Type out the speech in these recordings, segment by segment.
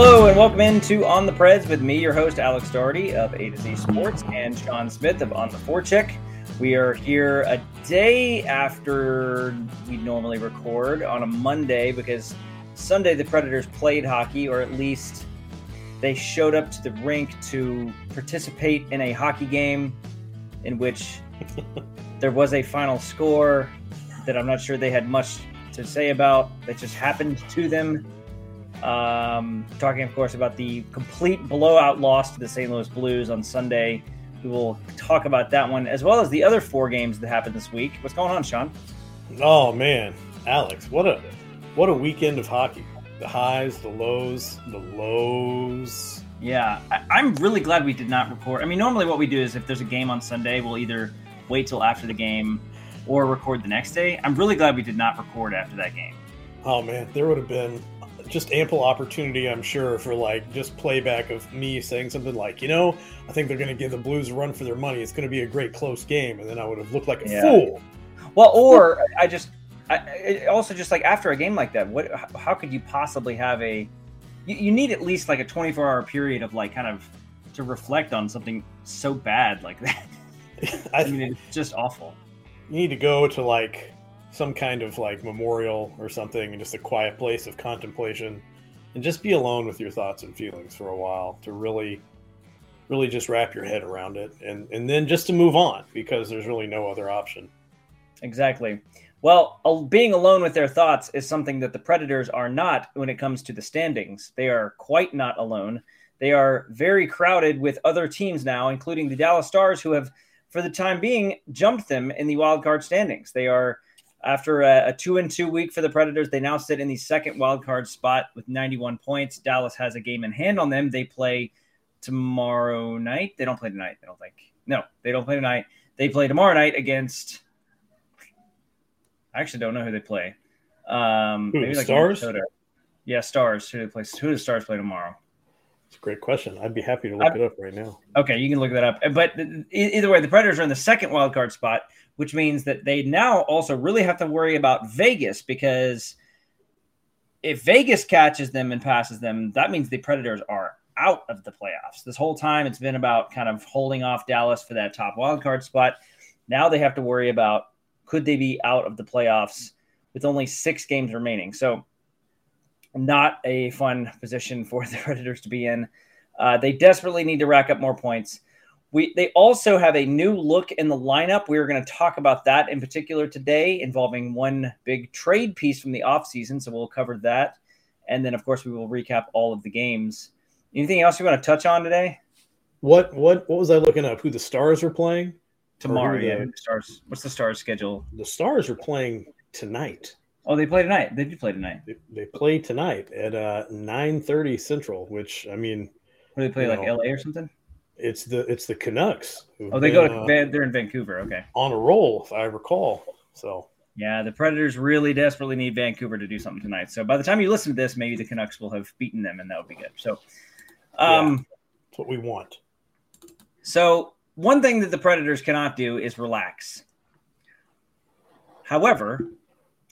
Hello and welcome into On the Preds with me, your host Alex Doherty of A to Z Sports, and Shaun Smith of On the Forecheck. We are here a day after we normally record on a Monday because Sunday the Predators played hockey, or at least they showed up to the rink to participate in a hockey game in which there was a final score that I'm not sure they had much to say about that just happened to them. Um, talking, of course, about the complete blowout loss to the St. Louis Blues on Sunday. We will talk about that one as well as the other four games that happened this week. What's going on, Shaun? Oh man, Alex, what a what a weekend of hockey. The highs, the lows, the lows. Yeah, I, am really glad we did not record. I mean, normally what we do is if there's a game on Sunday, we'll either wait till after the game or record the next day. I'm really glad we did not record after that game. Oh man, there would have been just ample opportunity, I'm sure, for like just playback of me saying something like, you know, I think they're going to give the Blues a run for their money. It's going to be a great close game, and then I would have looked like a yeah. fool. Well, or I just, I, also just like after a game like that, what? How could you possibly have a? You, you need at least like a 24 hour period of like kind of to reflect on something so bad like that. I, I mean, it's just awful. You need to go to like some kind of like memorial or something and just a quiet place of contemplation and just be alone with your thoughts and feelings for a while to really really just wrap your head around it and and then just to move on because there's really no other option. Exactly. Well being alone with their thoughts is something that the predators are not when it comes to the standings. They are quite not alone. They are very crowded with other teams now including the dallas stars who have for the time being jumped them in the wild card standings. They are after a, a, two and two week for the Predators, they now sit in the second wild card spot with 91 points. Dallas has a game in hand on them. They play tomorrow night. They don't play tonight. I don't think. No, they don't play tonight. They play tomorrow night against. I actually don't know who they play. Um, maybe like Stars. Minnesota. Yeah, Stars. Who they play? Who does Stars play tomorrow? It's a great question. I'd be happy to look I, it up right now. Okay, you can look that up. But either way, the Predators are in the second wild card spot which means that they now also really have to worry about Vegas because if Vegas catches them and passes them, that means the Predators are out of the playoffs. This whole time it's been about kind of holding off Dallas for that top wild card spot. Now they have to worry about could they be out of the playoffs with only six games remaining. So not a fun position for the Predators to be in. Uh, they desperately need to rack up more points. We they also have a new look in the lineup. We are going to talk about that in particular today, involving one big trade piece from the offseason. So we'll cover that. And then of course we will recap all of the games. Anything else you want to touch on today? What what what was I looking up? Who the stars are playing? Tomorrow, yeah. The stars. What's the stars schedule? The stars are playing tonight. Oh, they play tonight. They do play tonight. They, they play tonight at uh, nine thirty Central. Which I mean, what do they play like know, LA or something? It's the it's the Canucks. Oh, they been, go to uh, they're in Vancouver. Okay, on a roll, if I recall. So yeah, the Predators really desperately need Vancouver to do something tonight. So by the time you listen to this, maybe the Canucks will have beaten them, and that would be good. So, um, yeah, that's what we want. So one thing that the Predators cannot do is relax. However,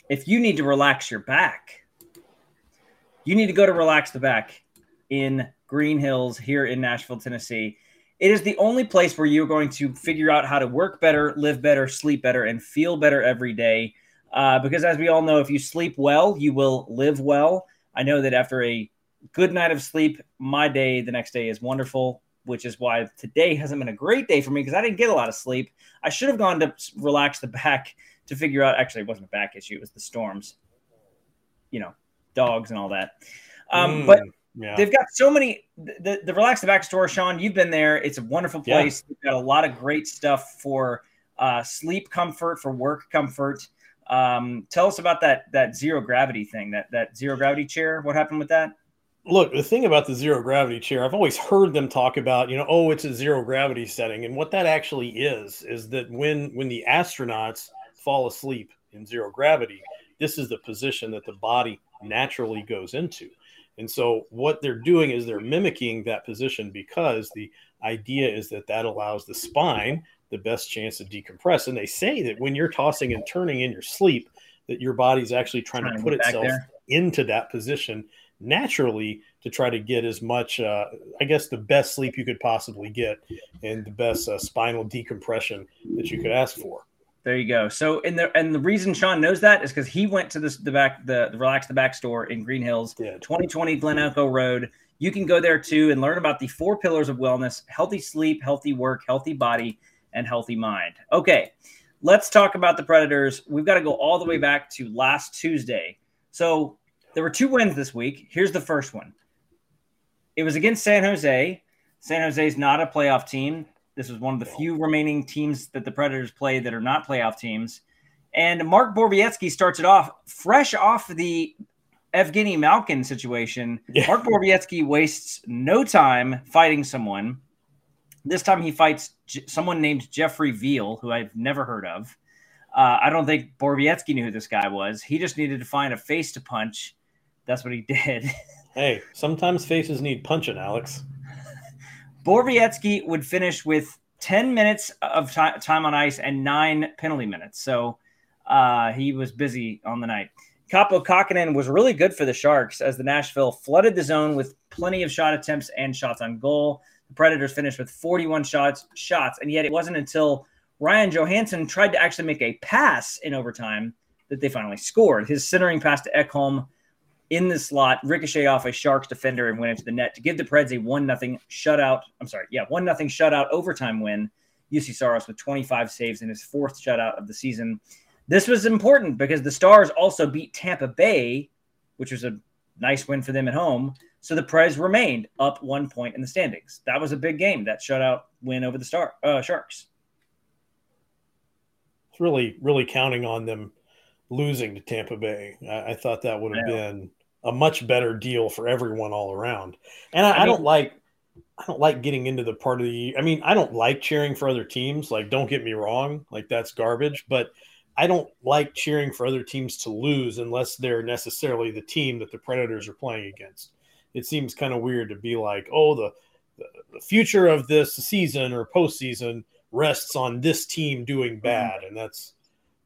if you need to relax your back, you need to go to relax the back in Green Hills here in Nashville, Tennessee. It is the only place where you're going to figure out how to work better, live better, sleep better, and feel better every day. Uh, because as we all know, if you sleep well, you will live well. I know that after a good night of sleep, my day the next day is wonderful, which is why today hasn't been a great day for me because I didn't get a lot of sleep. I should have gone to relax the back to figure out. Actually, it wasn't a back issue; it was the storms. You know, dogs and all that. Um, mm. But yeah. They've got so many. The, the Relax the Back store, Shaun, you've been there. It's a wonderful place. Yeah. They've got a lot of great stuff for uh, sleep comfort, for work comfort. Um, tell us about that that zero gravity thing, that that zero gravity chair. What happened with that? Look, the thing about the zero gravity chair, I've always heard them talk about, you know, oh, it's a zero gravity setting, and what that actually is is that when when the astronauts fall asleep in zero gravity, this is the position that the body naturally goes into. And so what they're doing is they're mimicking that position because the idea is that that allows the spine the best chance to decompress. And they say that when you're tossing and turning in your sleep, that your body's actually trying, trying to put itself into that position naturally to try to get as much, uh, I guess, the best sleep you could possibly get and the best uh, spinal decompression that you could ask for. There you go. So, and the and the reason Shaun knows that is because he went to this the back the, the relax the back store in Green Hills, yeah. 2020 Glen Echo Road. You can go there too and learn about the four pillars of wellness: healthy sleep, healthy work, healthy body, and healthy mind. Okay, let's talk about the Predators. We've got to go all the way back to last Tuesday. So there were two wins this week. Here's the first one. It was against San Jose. San Jose is not a playoff team. This was one of the few remaining teams that the Predators play that are not playoff teams. And Mark Borowiecki starts it off fresh off the Evgeny Malkin situation. Yeah. Mark Borowiecki wastes no time fighting someone. This time he fights J- someone named Jeffrey Viel, who I've never heard of. Uh, I don't think Borowiecki knew who this guy was. He just needed to find a face to punch. That's what he did. hey, sometimes faces need punching, Alex. Borowiecki would finish with 10 minutes of t- time on ice and nine penalty minutes. So uh, he was busy on the night. Kaapo Kähkönen was really good for the Sharks as the Nashville flooded the zone with plenty of shot attempts and shots on goal. The Predators finished with 41 shots, shots, and yet it wasn't until Ryan Johansen tried to actually make a pass in overtime that they finally scored. His centering pass to Ekholm in the slot, ricochet off a Sharks defender and went into the net to give the Preds a one nothing shutout. I'm sorry, yeah, one nothing shutout overtime win. Juuse Saros with 25 saves in his fourth shutout of the season. This was important because the Stars also beat Tampa Bay, which was a nice win for them at home. So the Preds remained up one point in the standings. That was a big game. That shutout win over the Star uh, Sharks. It's really, really counting on them losing to Tampa Bay. I, I thought that would have been a much better deal for everyone all around. And I, I, mean, I, don't like I don't like getting into the part of the I mean, I don't like cheering for other teams. Like, don't get me wrong, like that's garbage, but I don't like cheering for other teams to lose unless they're necessarily the team that the Predators are playing against. It seems kind of weird to be like, oh, the, the, future of this season or postseason rests on this team doing mm-hmm. bad, and that's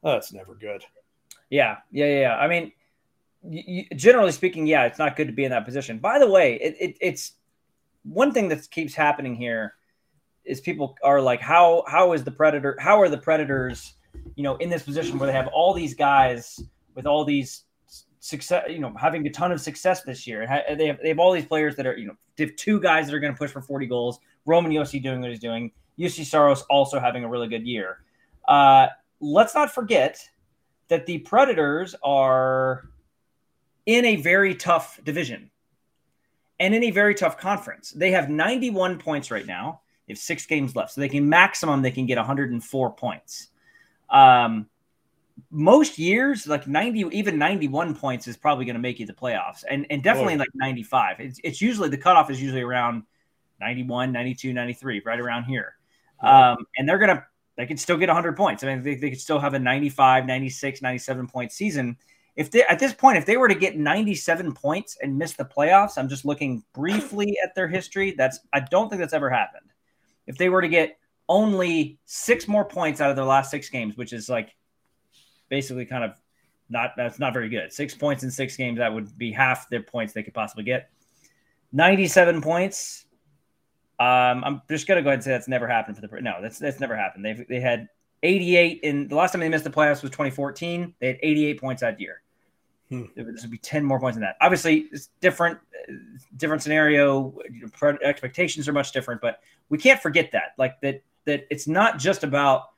that's never good. Yeah, yeah, yeah. I mean, you, generally speaking, yeah, it's not good to be in that position. By the way, it, it, it's one thing that keeps happening here is people are like, how how is the predator? How are the predators? You know, in this position where they have all these guys with all these success, you know, having a ton of success this year. They have they have all these players that are, you know, they have two guys that are going to push for 40 goals. Roman Josi doing what he's doing. Juuse Saros also having a really good year. Uh, let's not forget that the Predators are in a very tough division and in a very tough conference. They have 91 points right now. They have six games left, so they can maximum they can get 104 points. Um, most years, like 90, even 91 points is probably going to make you the playoffs, and and definitely oh, like 95. It's, it's usually the cutoff is usually around 91, 92, 93, right around here. Um, and they're gonna they could still get 100 points. I mean, they, they could still have a 95, 96, 97 point season if they at this point, if they were to get 97 points and miss the playoffs, I'm just looking briefly at their history. That's I don't think that's ever happened. If they were to get only six more points out of their last six games, which is like basically kind of not that's not very good. Six points in six games, that would be half their points they could possibly get. 97 points. Um, I'm just gonna go ahead and say that's never happened for the no, that's that's never happened. They've they had 88 in the last time they missed the playoffs was 2014. They had 88 points that year. Hmm. This would be 10 more points than that. Obviously, it's different, different scenario. Expectations are much different, but we can't forget that. Like that, that it's not just about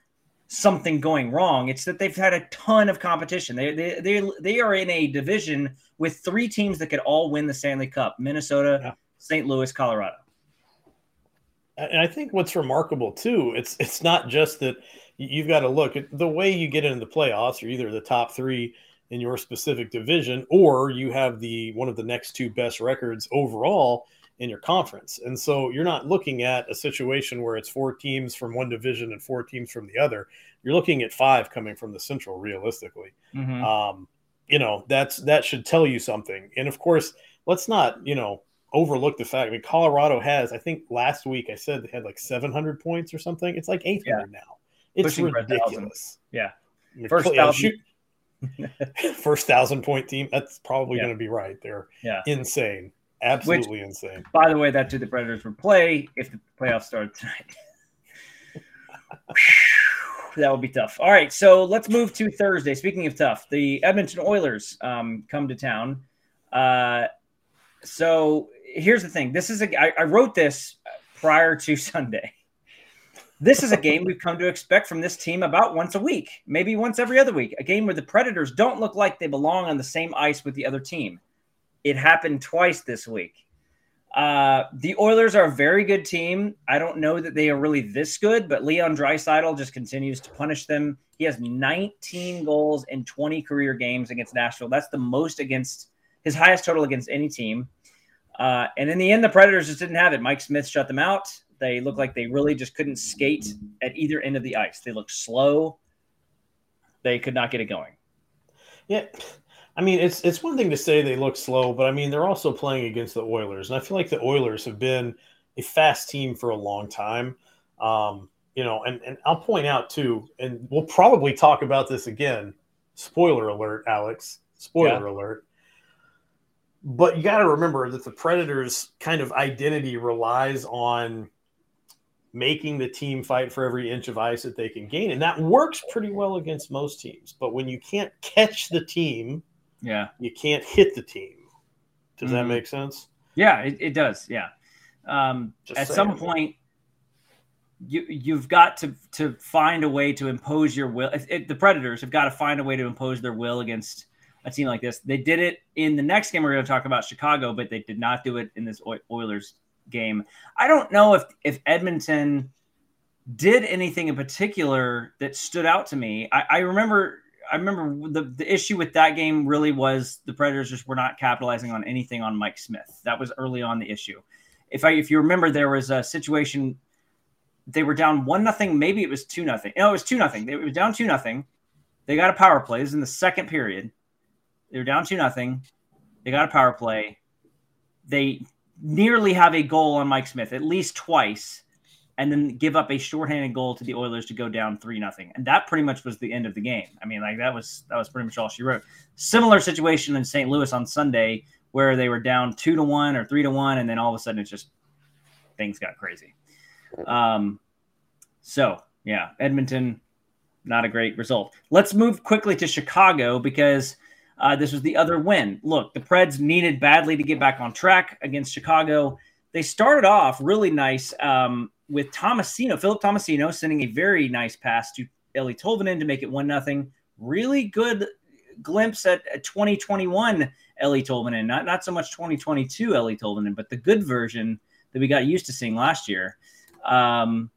something going wrong. It's that they've had a ton of competition. They they they, they are in a division with three teams that could all win the Stanley Cup: Minnesota, yeah. St. Louis, Colorado. And I think what's remarkable too, it's it's not just that you've got to look at the way you get into the playoffs. You're either the top three in your specific division, or you have the one of the next two best records overall in your conference. And so you're not looking at a situation where it's four teams from one division and four teams from the other. You're looking at five coming from the central, realistically. Mm-hmm. Um, you know, that's that should tell you something. And of course, let's not, you know, overlook the fact. I mean, Colorado has, I think last week I said they had like 700 points or something. It's like 800 yeah. now. It's Pushing ridiculous. Yeah. First shoot, First thousand point team. That's probably Yeah. going to be right. They're Yeah. insane. Absolutely insane. By the way, that's who the Predators would play if the playoffs started tonight. that would be tough. All right, so let's move to Thursday. Speaking of tough, the Edmonton Oilers um, come to town. Uh, so here's the thing. This is a. I, I wrote this prior to Sunday. This is a game we've come to expect from this team about once a week, maybe once every other week. A game where the Predators don't look like they belong on the same ice with the other team. It happened twice this week. Uh, the Oilers are a very good team. I don't know that they are really this good, but Leon Draisaitl just continues to punish them. He has 19 goals in 20 career games against Nashville. That's the most against his highest total against any team. Uh, and in the end, the Predators just didn't have it. Mike Smith shut them out. They looked like they really just couldn't skate at either end of the ice. They looked slow. They could not get it going. Yeah. I mean, it's it's one thing to say they look slow, but I mean they're also playing against the Oilers, and I feel like the Oilers have been a fast team for a long time. Um, you know, and and I'll point out too, and we'll probably talk about this again. Spoiler alert, Alex. Spoiler alert. But you got to remember that the Predators' kind of identity relies on making the team fight for every inch of ice that they can gain, and that works pretty well against most teams. But when you can't catch the team Yeah. you can't hit the team. Does that Mhm. make sense? Yeah, it, it does. Yeah. Um, at saying. some point, you you've got to to find a way to impose your will. If, if the Predators have got to find a way to impose their will against a team like this. They did it in the next game we're going to talk about Chicago, but they did not do it in this Oilers game. I don't know if if Edmonton did anything in particular that stood out to me. I, I remember I remember the, the issue with that game really was the Predators just were not capitalizing on anything on Mike Smith. That was early on the issue. If I if you remember, there was a situation they were down one nothing, maybe it was two nothing. No, it was two nothing. They were down two nothing. They got a power play. It was in the second period. They were down two nothing. They got a power play. They nearly have a goal on Mike Smith at least twice and then give up a shorthanded goal to the Oilers to go down three nothing. And that pretty much was the end of the game. I mean, like that was that was pretty much all she wrote. Similar situation in St. Louis on Sunday where they were down two to one or three to one, and then all of a sudden it's just things got crazy. Um, so yeah, Edmonton, not a great result. Let's move quickly to Chicago because uh, this was the other win. Look, the Preds needed badly to get back on track against Chicago. They started off really nice um, with Tomasino, Philip Tomasino, sending a very nice pass to Eeli Tolvanen to make it one nothing. Really good glimpse at, at 2021 Eeli Tolvanen, not not so much 2022 Eeli Tolvanen, but the good version that we got used to seeing last year. Um,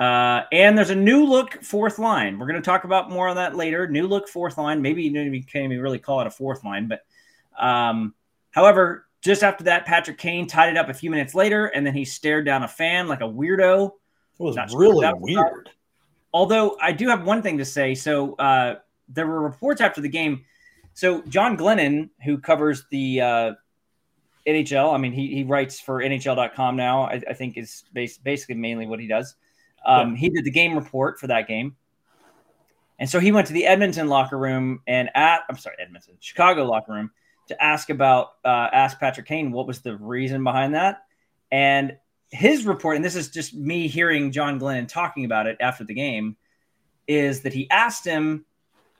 uh, and there's a new look fourth line. We're going to talk about more on that later. New look fourth line. Maybe you can't even really call it a fourth line, but um, however, just after that, Patrick Kane tied it up a few minutes later, and then he stared down a fan like a weirdo. It was Not really was weird. Although I do have one thing to say. So uh, there were reports after the game. So John Glennon, who covers the uh, NHL, I mean, he, he writes for NHL.com now. I, I think is bas- basically mainly what he does. Um, He did the game report for that game, and so he went to the Edmonton locker room and at I'm sorry, Edmonton, Chicago locker room to ask about uh, ask Patrick Kane what was the reason behind that, and his report, and this is just me hearing John Glennon talking about it after the game, is that he asked him,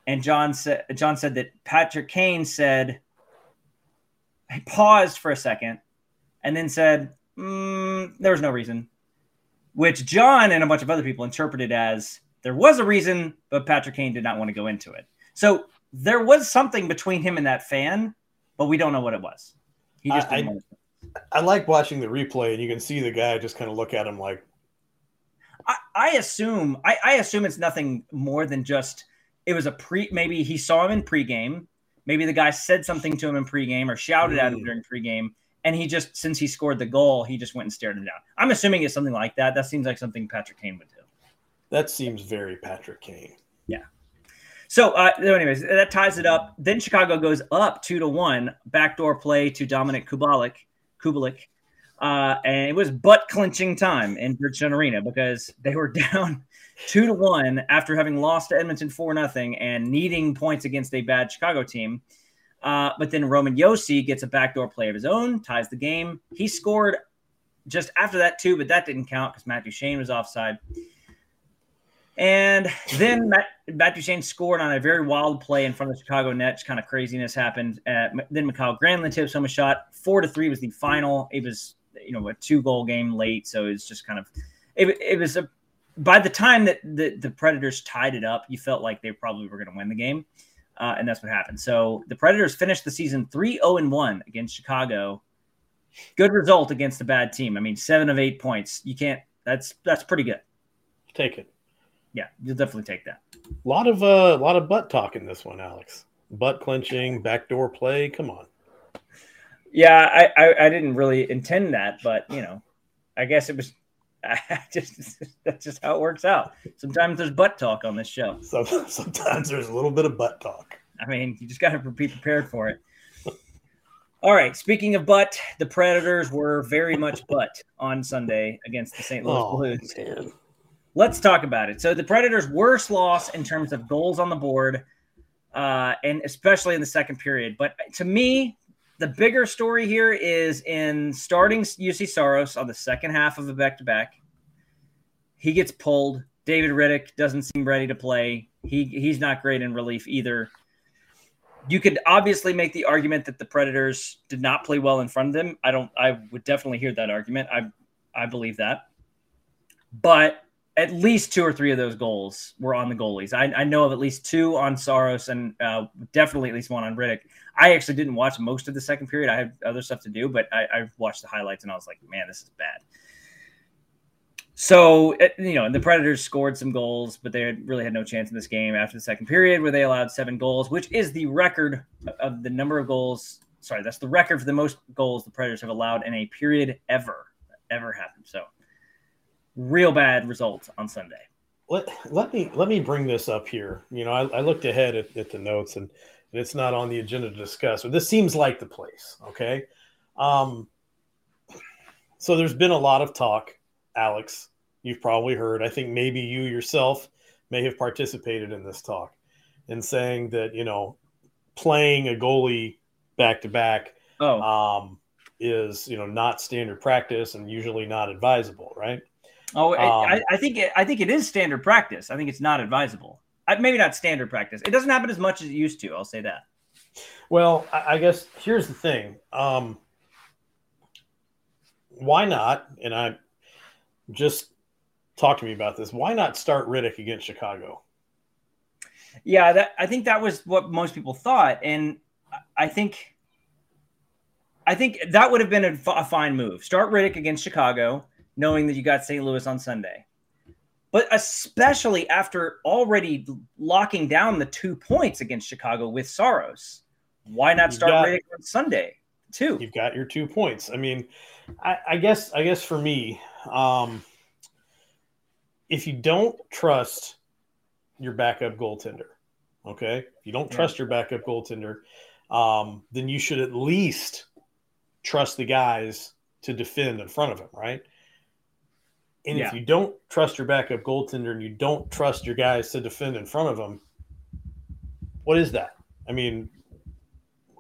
and John said John said that Patrick Kane said he paused for a second, and then said mm, there was no reason, which John and a bunch of other people interpreted as there was a reason, but Patrick Kane did not want to go into it. So there was something between him and that fan, but we don't know what it was. He just I- didn't I- I like watching the replay, and you can see the guy just kind of look at him like, I, I assume I, I assume it's nothing more than just it was a pre maybe he saw him in pregame. Maybe the guy said something to him in pregame or shouted at him Mm. during pregame. And he just since he scored the goal, he just went and stared him down. I'm assuming it's something like that. That seems like something Patrick Kane would do. that seems very Patrick Kane. Yeah. So, uh, anyways, that ties it up. Then Chicago goes up two to one, backdoor play to Dominik Kubalik. Kubalik. Uh, and it was butt clinching time in Bridgestone Arena because they were down two to one after having lost to Edmonton four nothing and needing points against a bad Chicago team. Uh, but then Roman Josi gets a backdoor play of his own, ties the game. He scored just after that too, but that didn't count because Matt Duchene was offside. And then Matt, Duchene scored on a very wild play in front of the Chicago Nets. Kind of craziness happened. Uh, then Mikael Granlund tips home a shot. Four to three was the final. It was you know a two goal game late, so it's just kind of it, it was a. By the time that the, the Predators tied it up, you felt like they probably were going to win the game. Uh, and that's what happened. So the Predators finished the season 3 0 1 against Chicago. Good result against a bad team. I mean, seven of eight points. You can't, that's that's pretty good. Take it. Yeah, you'll definitely take that. A lot of uh, a lot of butt talk in this one, Alex. Butt clenching, backdoor play. Come on. Yeah, I, I, I didn't really intend that, but you know, I guess it was just that's just how it works out. Sometimes there's butt talk on this show. So, sometimes there's a little bit of butt talk. I mean, you just got to be prepared for it. All right. Speaking of butt, the Predators were very much butt on Sunday against the St. Louis oh, Blues. Man. Let's talk about it. So the Predators' worst loss in terms of goals on the board, uh, and especially in the second period. But to me, the bigger story here is in starting Juuse Saros on the second half of a back to back. He gets pulled. David Rittich doesn't seem ready to play. He he's not great in relief either. You could obviously make the argument that the Predators did not play well in front of them. I don't. I would definitely hear that argument. I I believe that. But at least two or three of those goals were on the goalies. I, I know of at least two on Saros and uh, definitely at least one on Rittich. I actually didn't watch most of the second period. I had other stuff to do, but I, I watched the highlights and I was like, man, this is bad. So, you know, the Predators scored some goals, but they really had no chance in this game after the second period where they allowed seven goals, which is the record of the number of goals. Sorry, that's the record for the most goals the Predators have allowed in a period ever, ever happened. So, real bad result on Sunday. Let, let me let me bring this up here. You know, I, I looked ahead at, at, the notes and, and it's not on the agenda to discuss, but this seems like the place. Okay. Um, so there's been a lot of talk, Alex. You've probably heard. I think maybe you yourself may have participated in this talk and saying that, you know, playing a goalie back to back um, is, you know, not standard practice and usually not advisable, right? Oh, um, I, I, think it, I think it is standard practice. I think it's not advisable. maybe not standard practice. It doesn't happen as much as it used to. I'll say that. Well, I, I guess here's the thing. Um, why not? And I just talk to me about this. Why not start Rittich against Chicago? Yeah, that I think that was what most people thought, and I think I think that would have been a, a fine move. Start Rittich against Chicago knowing that you got St. Louis on Sunday. But especially after already locking down the two points against Chicago with Saros, why not start got, right on Sunday too? You've got your two points. I mean, I, I guess I guess for me, um, if you don't trust your backup goaltender, okay, if you don't trust yeah. your backup goaltender, um, then you should at least trust the guys to defend in front of him, right? And yeah. if you don't trust your backup goaltender and you don't trust your guys to defend in front of them, what is that? I mean,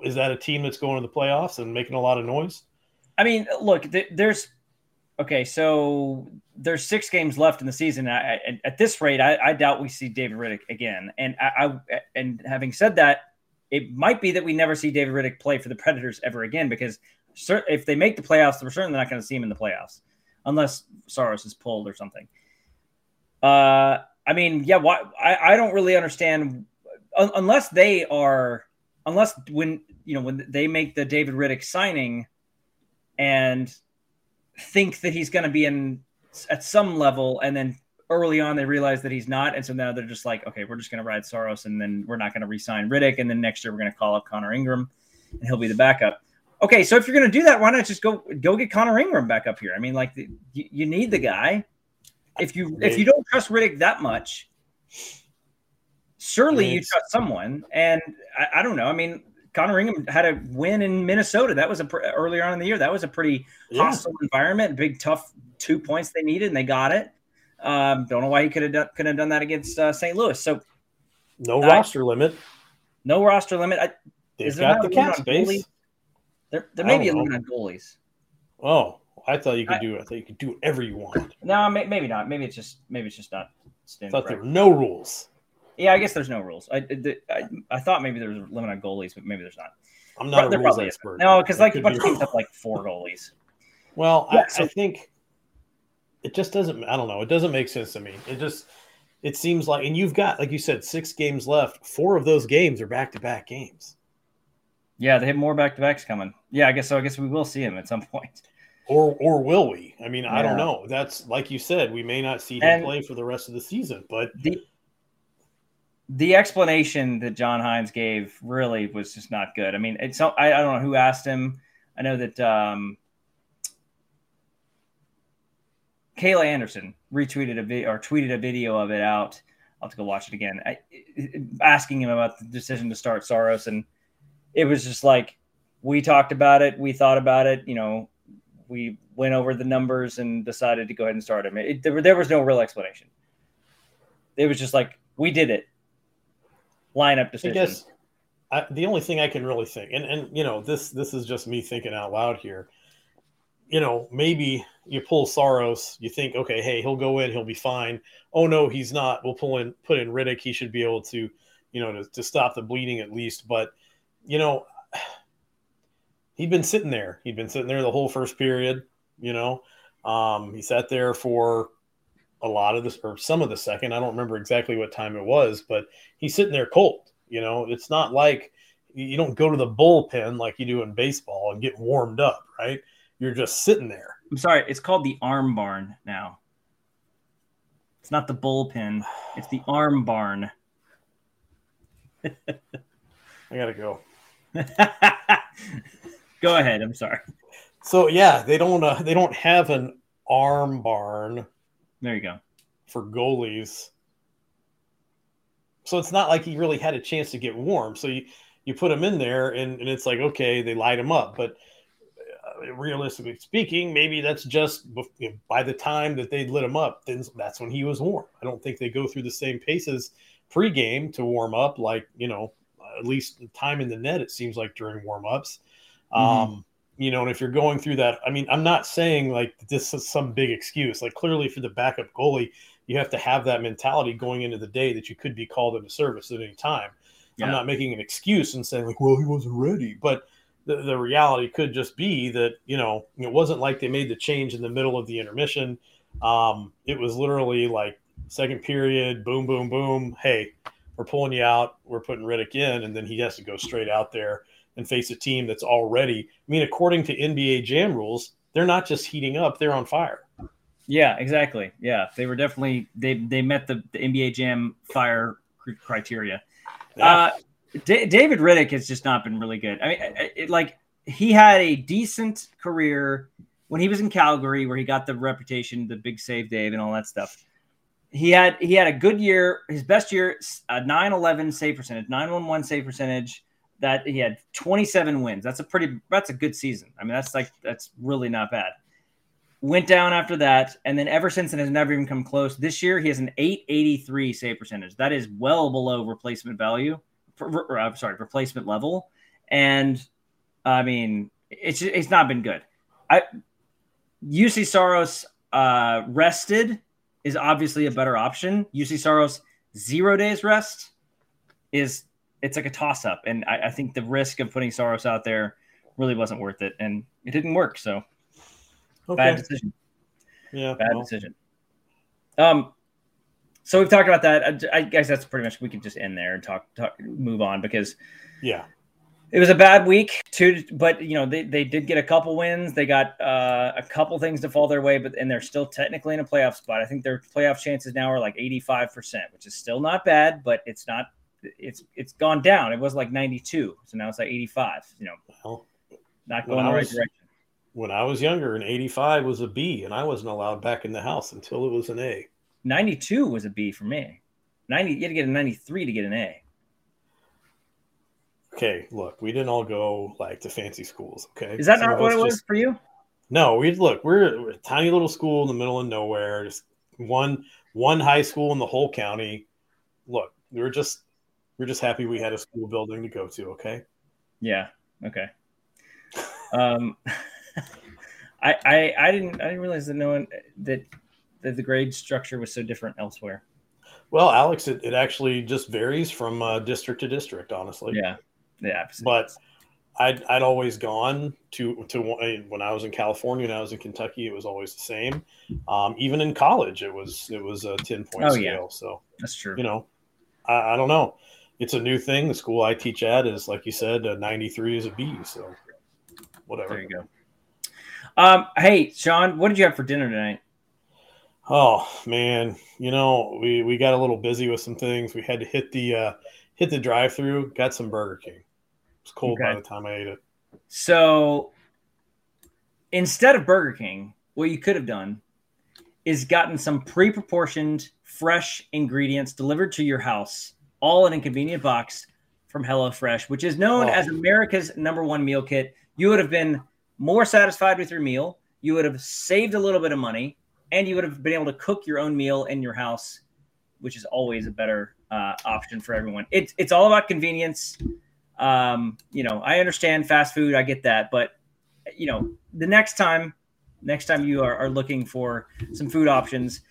is that a team that's going to the playoffs and making a lot of noise? I mean, look, there's okay, so there's six games left in the season. I, I, at this rate, I, I, doubt we see David Rittich again. And I, and having said that, it might be that we never see David Rittich play for the Predators ever again because if they make the playoffs, we're certainly not going to see him in the playoffs unless Saros is pulled or something. Uh, I mean, yeah, why, I, I don't really understand un, unless they are, unless when, you know, when they make the David Rittich signing and think that he's going to be in at some level and then early on they realize that he's not and so now they're just like okay we're just going to ride Saros and then we're not going to re-sign Rittich and then next year we're going to call up Connor Ingram and he'll be the backup Okay, so if you're going to do that, why not just go go get Connor Ingram back up here? I mean, like you, you need the guy. If you if you don't trust Rittich that much, surely you trust someone. And I, I, don't know. I mean, Connor Ingram had a win in Minnesota. That was a pr- earlier on in the year. That was a pretty Yeah. hostile environment, big tough two points they needed, and they got it. Um, don't know why he could have done, could have done that against uh, St. Louis. So No I- roster limit. no roster limit. I, They've got the cap on goalies? There, there may be a limit on goalies. Oh, I thought you could I- do. I thought you could do whatever you want. No, maybe not. Maybe it's just maybe it's just not I thought there were no rules. Yeah, I guess there's no rules. I, I, I thought maybe there was a limit on goalies, but maybe there's not. I'm not There a rules isn't. expert. No, because like a bunch of teams have like four goalies. Well, Yeah, I, so- I think it just doesn't. I don't know. It doesn't make sense to me. It just it seems like, and you've got like you said, six games left. Four of those games are back to back games, Yeah, they have more back to backs coming. Yeah, I guess so. I guess we will see him at some point. or or will we? I mean, I don't know. That's like you said, we may not see him And- play for the rest of the season, but The the explanation that John Hynes gave really was just not good. I mean, it's I, I don't know who asked him. I know that um, Kayla Anderson retweeted a video or tweeted a video of it out. I'll have to go watch it again. I, asking him about the decision to start Saros, and it was just like we talked about it, we thought about it. You know, we went over the numbers and decided to go ahead and start him. It, there, there was no real explanation. It was just like we did it. Lineup I decision. guess I, the only thing I can really think, and and you know, this this is just me thinking out loud here. You know, maybe you pull Saros, you think, okay, hey, he'll go in, he'll be fine. Oh no, he's not. We'll pull in, put in Rittich. He should be able to, you know, to, to stop the bleeding at least. But you know, he'd been sitting there. He'd been sitting there the whole first period. You know, um, he sat there for a lot of this or some of the second. I don't remember exactly what time it was, but he's sitting there cold. You know, it's not like you don't go to the bullpen like you do in baseball and get warmed up, right? You're just sitting there. I'm sorry, it's called the arm barn now. It's not the bullpen, it's the arm barn. I gotta go. go ahead. I'm sorry. So yeah, they don't uh, they don't have an arm barn There you go. for goalies. So it's not like he really had a chance to get warm. So you, you put him in there and, and it's like, okay, they light him up. But uh, realistically speaking, maybe that's just you know, by the time that they lit him up, then that's when he was warm. I don't think they go through the same paces pregame to warm up, like, you know, at least time in the net, it seems like during warm ups. Um, you know, and if you're going through that, I mean, I'm not saying like this is some big excuse. Like clearly for the backup goalie, you have to have that mentality going into the day that you could be called into service at any time. Yeah. I'm not making an excuse and saying like, well, he wasn't ready, but the, the reality could just be that you know it wasn't like they made the change in the middle of the intermission. Um, it was literally like second period, boom, boom, boom. Hey, we're pulling you out. We're putting Rittich in, and then he has to go straight out there and face a team that's already. I mean, according to NBA Jam rules, they're not just heating up; they're on fire. Yeah, exactly. Yeah, they were definitely they they met the, the NBA Jam fire cr- criteria. Uh, D- David Rittich has just not been really good. I mean, it, it, like he had a decent career when he was in Calgary, where he got the reputation, the big save Dave, and all that stuff. He had he had a good year. His best year, a 9-11 save percentage, 911 save percentage. That he had 27 wins. That's a pretty. That's a good season. I mean, that's like that's really not bad. Went down after that, and then ever since it has never even come close. This year, he has an 883 save percentage. That is well below replacement value. I'm sorry, replacement level. And I mean, it's it's not been good. I Juuse Saros uh, rested is obviously a better option. Juuse Saros zero days rest is it's like a toss up, and I, I think the risk of putting Saros out there really wasn't worth it, and it didn't work. So bad decision. Yeah, Bad well, decision. Um, so we've talked about that. I, I guess that's pretty much we can just end there and talk, talk, move on because yeah. It was a bad week too. But you know they, they did get a couple wins. They got uh, a couple things to fall their way, but and they're still technically in a playoff spot. I think their playoff chances now are like eighty five percent, which is still not bad, but it's not. It's it's gone down. It was like ninety two, so now it's like eighty five. You know, Well, not going the right was- direction. when I was younger, an 85 was a B, and I wasn't allowed back in the house until it was an A. 92 was a B for me. 90, you had to get a 93 to get an A. okay, look, we didn't all go like to fancy schools. Okay, Is that Some not what it was just- for you? No, we look. We're, we're a tiny little school in the middle of nowhere. Just one one high school in the whole county. Look, we were just we're just happy we had a school building to go to. Okay. Yeah. Okay. Um, I, I I didn't I didn't realize that no one that that the grade structure was so different elsewhere. Well, Alex, it, it actually just varies from uh, district to district, honestly. Yeah. Yeah. But I'd, I'd always gone to to when I was in California and I was in Kentucky, it was always the same. Um, even in college, it was it was a ten point Oh, scale. yeah. So that's true. you know, I, I don't know. It's a new thing. The school I teach at is like you said, a ninety three is a B. So whatever. There you go. Um, hey, Shaun, what did you have for dinner tonight? Oh man, you know we we got a little busy with some things. We had to hit the uh, hit the drive through. Got some Burger King. Was cold by the time I ate it. So instead of Burger King, what you could have done is gotten some pre-proportioned fresh ingredients delivered to your house, all in a convenient box from HelloFresh, which is known Oh. as America's number one meal kit. You would have been more satisfied with your meal. You would have saved a little bit of money, and you would have been able to cook your own meal in your house, which is always a better uh, option for everyone. It's it's all about convenience. Um, you know, I understand fast food, I get that, but you know, the next time, next time you are, are looking for some food options,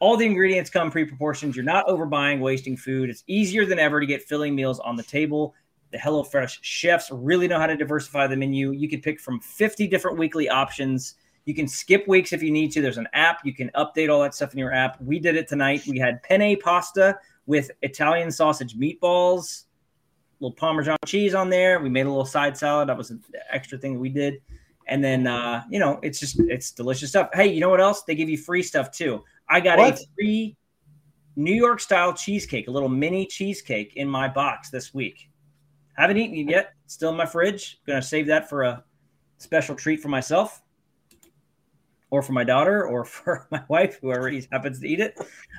all the ingredients come pre-proportioned. You're not overbuying, wasting food. It's easier than ever to get filling meals on the table. The HelloFresh chefs really know how to diversify the menu. You can pick from 50 different weekly options. You can skip weeks if you need to. There's an app. You can update all that stuff in your app. We did it tonight. We had penne pasta with Italian sausage meatballs, little Parmesan cheese on there. We made a little side salad. That was an extra thing that we did. And then, uh, you know, it's just, it's delicious stuff. Hey, you know what else? They give you free stuff too. I got What? a free New York style cheesecake, a little mini cheesecake in my box this week. Haven't eaten it yet. Still in my fridge. Gonna save that for a special treat for myself, or for my daughter, or for my wife, whoever eats- happens to eat it.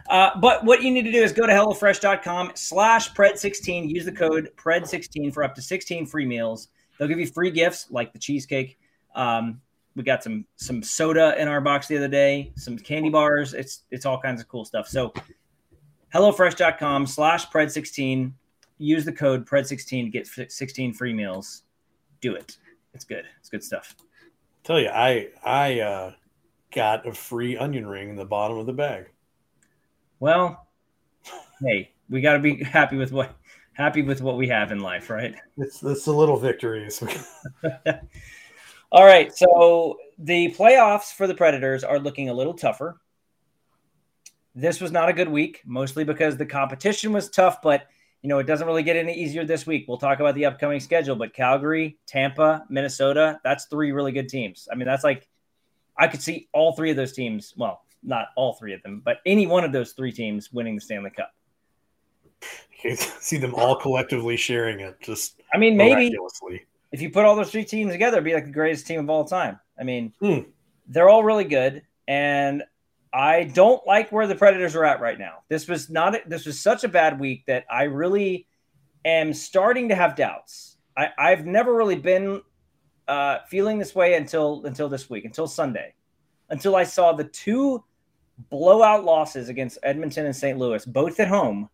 Uh, but what you need to do is go to hellofresh.com slash pred16. Use the code pred16 for up to 16 free meals. They'll give you free gifts like the cheesecake. Um, we got some some soda in our box the other day, some candy bars. It's it's all kinds of cool stuff. So hellofresh.com slash pred16 use the code pred16 to get 16 free meals do it it's good it's good stuff Tell you, I I uh, got a free onion ring in the bottom of the bag. well hey we got to be happy with what happy with what we have in life right It's it's the little victories. all right so the playoffs for the predators are looking a little tougher this was not a good week mostly because the competition was tough but you know it doesn't really get any easier this week we'll talk about the upcoming schedule but calgary tampa minnesota that's three really good teams i mean that's like i could see all three of those teams well not all three of them but any one of those three teams winning the stanley cup You see them all collectively sharing it, just i mean maybe if you put all those three teams together, it'd be like the greatest team of all time. I mean, Hmm. they're all really good, and I don't like where the Predators are at right now. This was not. This was such a bad week that I really am starting to have doubts. I, I've never really been uh, feeling this way until until this week, until Sunday, until I saw the two blowout losses against Edmonton and St. Louis, both at home.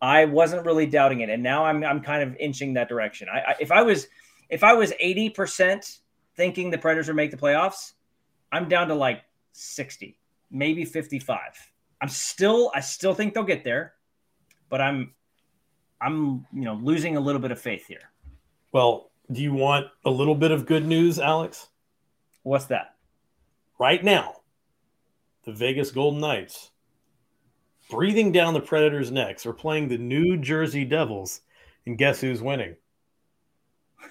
I wasn't really doubting it, and now I'm I'm kind of inching that direction. I, I if I was if I was eighty percent thinking the Predators would make the playoffs, I'm down to like sixty, maybe fifty-five. I'm still I still think they'll get there, but I'm I'm you know losing a little bit of faith here. Well, do you want a little bit of good news, Alex? What's that? Right now, the Vegas Golden Knights, breathing down the Predators' necks, are playing the New Jersey Devils, and guess who's winning?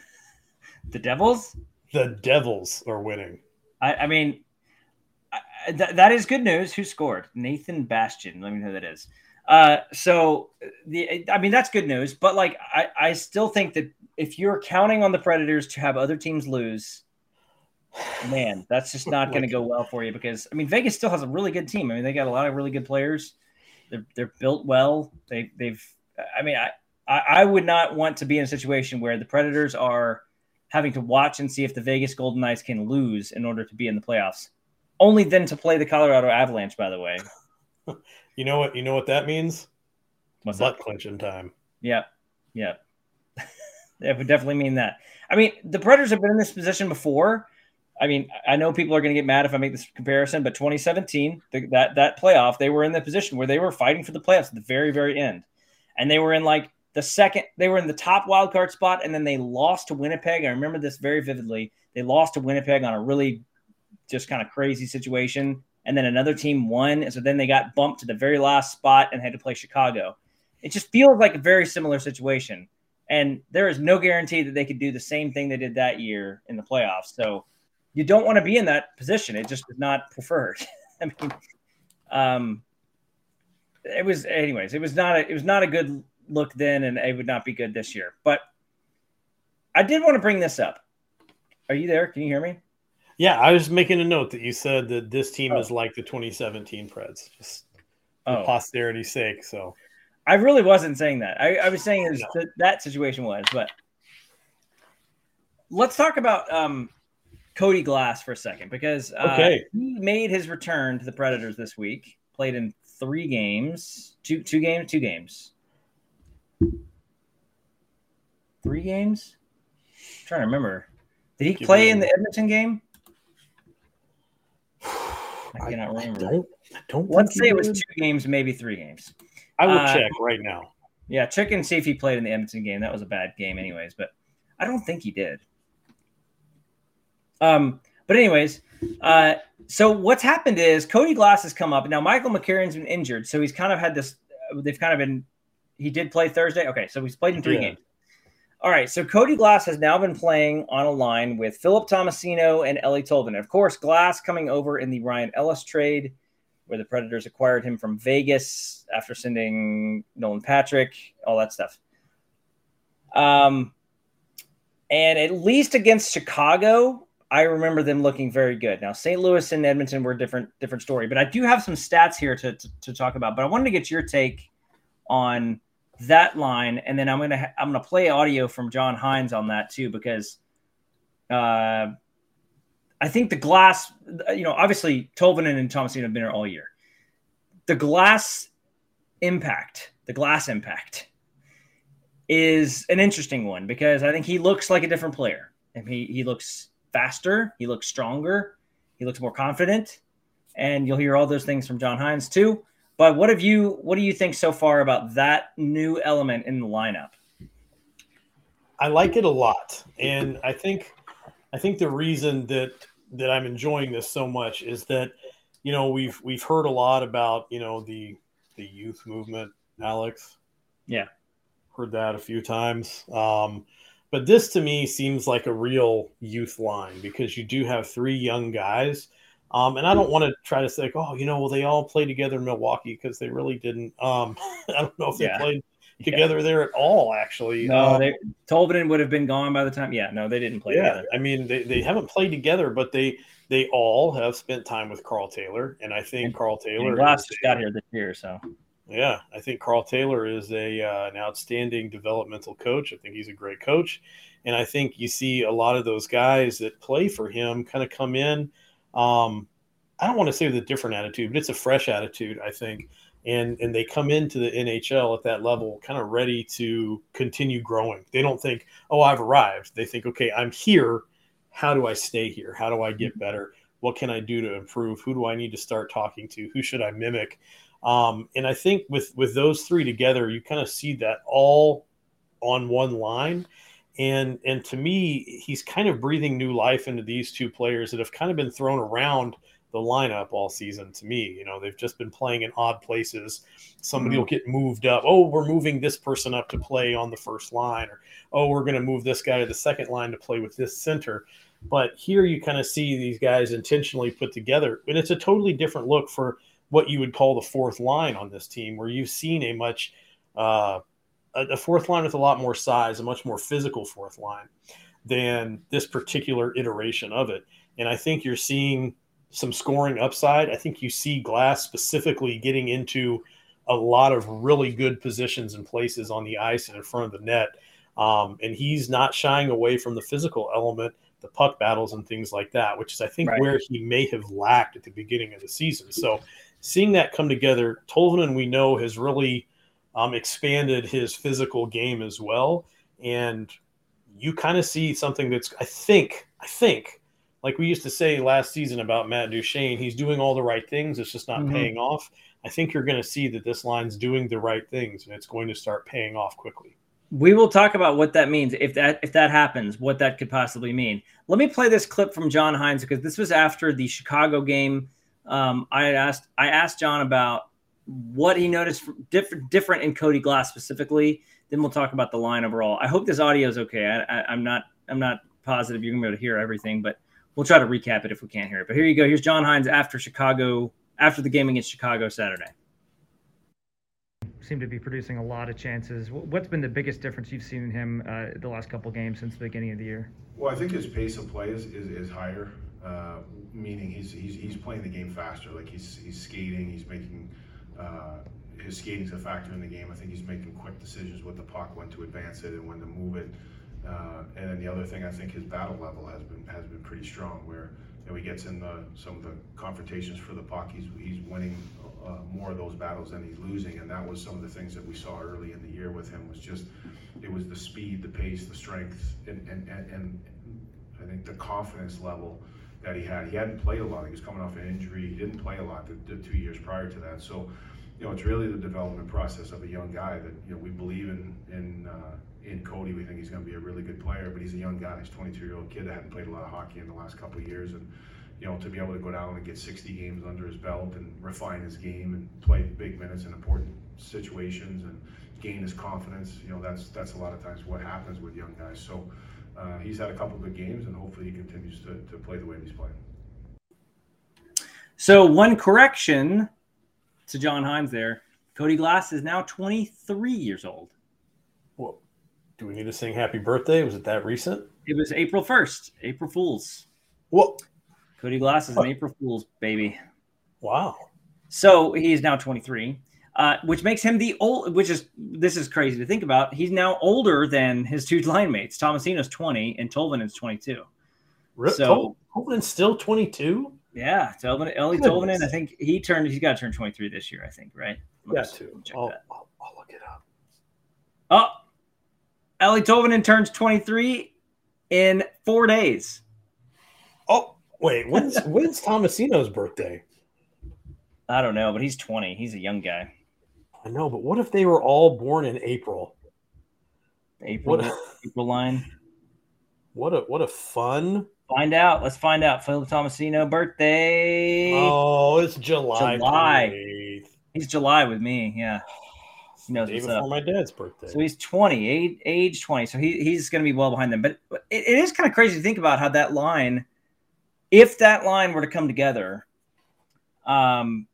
The Devils? The Devils are winning. I, I mean, I, th- that is good news. Who scored? Nathan Bastian. Let me know who that is. Uh, so the I mean that's good news, but like I, I still think that if you're counting on the Predators to have other teams lose, man, that's just not going to go well for you because I mean Vegas still has a really good team. I mean they got a lot of really good players. They're they're built well. They they've I mean I I, I would not want to be in a situation where the Predators are having to watch and see if the Vegas Golden Knights can lose in order to be in the playoffs. Only then to play the Colorado Avalanche, by the way. you know what? You know what that means? What's Butt clenching time. Yeah, yeah. it would definitely mean that. I mean, the Predators have been in this position before. I mean, I know people are going to get mad if I make this comparison, but 2017, the, that that playoff, they were in the position where they were fighting for the playoffs at the very, very end, and they were in like the second, they were in the top wild card spot, and then they lost to Winnipeg. I remember this very vividly. They lost to Winnipeg on a really just kind of crazy situation, and then another team won, and so then they got bumped to the very last spot and had to play Chicago. It just feels like a very similar situation, and there is no guarantee that they could do the same thing they did that year in the playoffs. So you don't want to be in that position. It just is not preferred. I mean, um, it was, anyways. It was not a, it was not a good look then, and it would not be good this year. But I did want to bring this up. Are you there? Can you hear me? Yeah, I was making a note that you said that this team oh. is like the 2017 Preds, just for oh. posterity's sake. So I really wasn't saying that. I, I was saying no. that, that situation was, but let's talk about um, Cody Glass for a second because uh, okay. he made his return to the Predators this week. Played in three games, two two games, two games, three games. I'm trying to remember. Did he Give play in the Edmonton game? I cannot remember. I don't, I don't Let's say it was two games, maybe three games. I will uh, check right now. Yeah, check and see if he played in the Edmonton game. That was a bad game, anyways. But I don't think he did. Um, but anyways, uh, so what's happened is Cody Glass has come up. Now Michael McCarron's been injured, so he's kind of had this. They've kind of been. He did play Thursday. Okay, so he's played in three yeah. games. All right, so Cody Glass has now been playing on a line with Philip Tomasino and Eeli Tolvanen. Of course, Glass coming over in the Ryan Ellis trade, where the Predators acquired him from Vegas after sending Nolan Patrick, all that stuff. Um, and at least against Chicago, I remember them looking very good. Now, St. Louis and Edmonton were a different different story, but I do have some stats here to, to, to talk about. But I wanted to get your take on that line, and then I'm gonna ha- I'm gonna play audio from John Hynes on that too because uh, I think the glass, you know, obviously Tolvanen and Thomas have been here all year. The glass impact, the glass impact, is an interesting one because I think he looks like a different player, and he he looks faster. He looks stronger. He looks more confident. And you'll hear all those things from John Hynes too. But what have you what do you think so far about that new element in the lineup? I like it a lot. And I think I think the reason that that I'm enjoying this so much is that you know we've we've heard a lot about, you know, the the youth movement, Alex. Yeah. Heard that a few times. Um, but this to me seems like a real youth line because you do have three young guys. Um, and I don't want to try to say, oh, you know, well, they all play together in Milwaukee because they really didn't. Um, I don't know if they yeah. played together yeah. there at all, actually. No, um, they, Tolvanen would have been gone by the time. Yeah, no, they didn't play yeah, together. I mean, they, they haven't played together, but they they all have spent time with Carl Taylor. And I think and, Carl Taylor. Glass just got here this year, so. Yeah, I think Carl Taylor is a uh, an outstanding developmental coach. I think he's a great coach, and I think you see a lot of those guys that play for him kind of come in. Um, I don't want to say with a different attitude, but it's a fresh attitude, I think, and and they come into the NHL at that level, kind of ready to continue growing. They don't think, "Oh, I've arrived." They think, "Okay, I'm here. How do I stay here? How do I get mm-hmm. better? What can I do to improve? Who do I need to start talking to? Who should I mimic?" Um, and I think with with those three together, you kind of see that all on one line. And and to me, he's kind of breathing new life into these two players that have kind of been thrown around the lineup all season to me. You know, they've just been playing in odd places. Somebody mm-hmm. will get moved up. Oh, we're moving this person up to play on the first line, or oh, we're going to move this guy to the second line to play with this center. But here you kind of see these guys intentionally put together, and it's a totally different look for what you would call the fourth line on this team, where you've seen a much uh, a fourth line with a lot more size, a much more physical fourth line than this particular iteration of it. And I think you're seeing some scoring upside. I think you see Glass specifically getting into a lot of really good positions and places on the ice and in front of the net. Um, and he's not shying away from the physical element, the puck battles and things like that, which is, I think, right. where he may have lacked at the beginning of the season. So seeing that come together, Tolvanen, we know, has really um, expanded his physical game as well. And you kind of see something that's, I think, I think, like we used to say last season about Matt Duchene, he's doing all the right things. It's just not mm-hmm. paying off. I think you're going to see that this line's doing the right things and it's going to start paying off quickly. We will talk about what that means if that if that happens, what that could possibly mean. Let me play this clip from John Hynes because this was after the Chicago game. Um, I asked I asked John about what he noticed different different in Cody Glass specifically. Then we'll talk about the line overall. I hope this audio is okay. I, I, I'm not I'm not positive you're gonna be able to hear everything, but we'll try to recap it if we can't hear it. But here you go. Here's John Hynes after Chicago after the game against Chicago Saturday seem to be producing a lot of chances. What's been the biggest difference you've seen in him uh, the last couple games since the beginning of the year? Well, I think his pace of play is, is, is higher, uh, meaning he's, he's he's playing the game faster. Like he's he's skating, he's making uh, his skating's a factor in the game. I think he's making quick decisions with the puck, when to advance it and when to move it. Uh, and then the other thing, I think his battle level has been has been pretty strong. Where you know, he gets in the, some of the confrontations for the puck, he's he's winning uh, more of those battles than he's losing, and that was some of the things that we saw early in the year with him. Was just it was the speed, the pace, the strength, and and and, and I think the confidence level that he had. He hadn't played a lot. He was coming off an injury. He didn't play a lot the, the two years prior to that. So, you know, it's really the development process of a young guy that you know we believe in in uh, in Cody. We think he's going to be a really good player, but he's a young guy. He's a 22 year old kid that hadn't played a lot of hockey in the last couple of years, and you know, to be able to go down and get 60 games under his belt and refine his game and play big minutes in important situations and gain his confidence, you know, that's that's a lot of times what happens with young guys. So uh, he's had a couple of good games, and hopefully he continues to, to play the way he's playing. So one correction to John Hynes there. Cody Glass is now 23 years old. Well, do we need to sing happy birthday? Was it that recent? It was April 1st, April Fool's. Well, Cody Glass is an April Fool's baby. Wow. So he is now 23, uh, which makes him the old. Which is this is crazy to think about. He's now older than his two line mates. Tomasino's 20 and Tolvanen's 22. Really? So Tolvanen's still 22. Yeah, Tolvanen, Eeli Tolvanen. I think he turned. He's got to turn 23 this year. I think, right? Yeah, too. I'll, I'll, I'll, look it up. Oh, Eeli Tolvanen turns 23 in four days. Oh, Wait, when's when's Tomasino's birthday? I don't know, but he's 20. He's a young guy. I know, but what if they were all born in April? April, what a, April line. What a what a fun. Find out. Let's find out. Philip Tomasino birthday. Oh, it's July. July. 28th. He's July with me. Yeah. He knows Day before up. my dad's birthday. So he's 20, age, age 20. So he, he's going to be well behind them. But it, it is kind of crazy to think about how that line – if that line were to come together, um,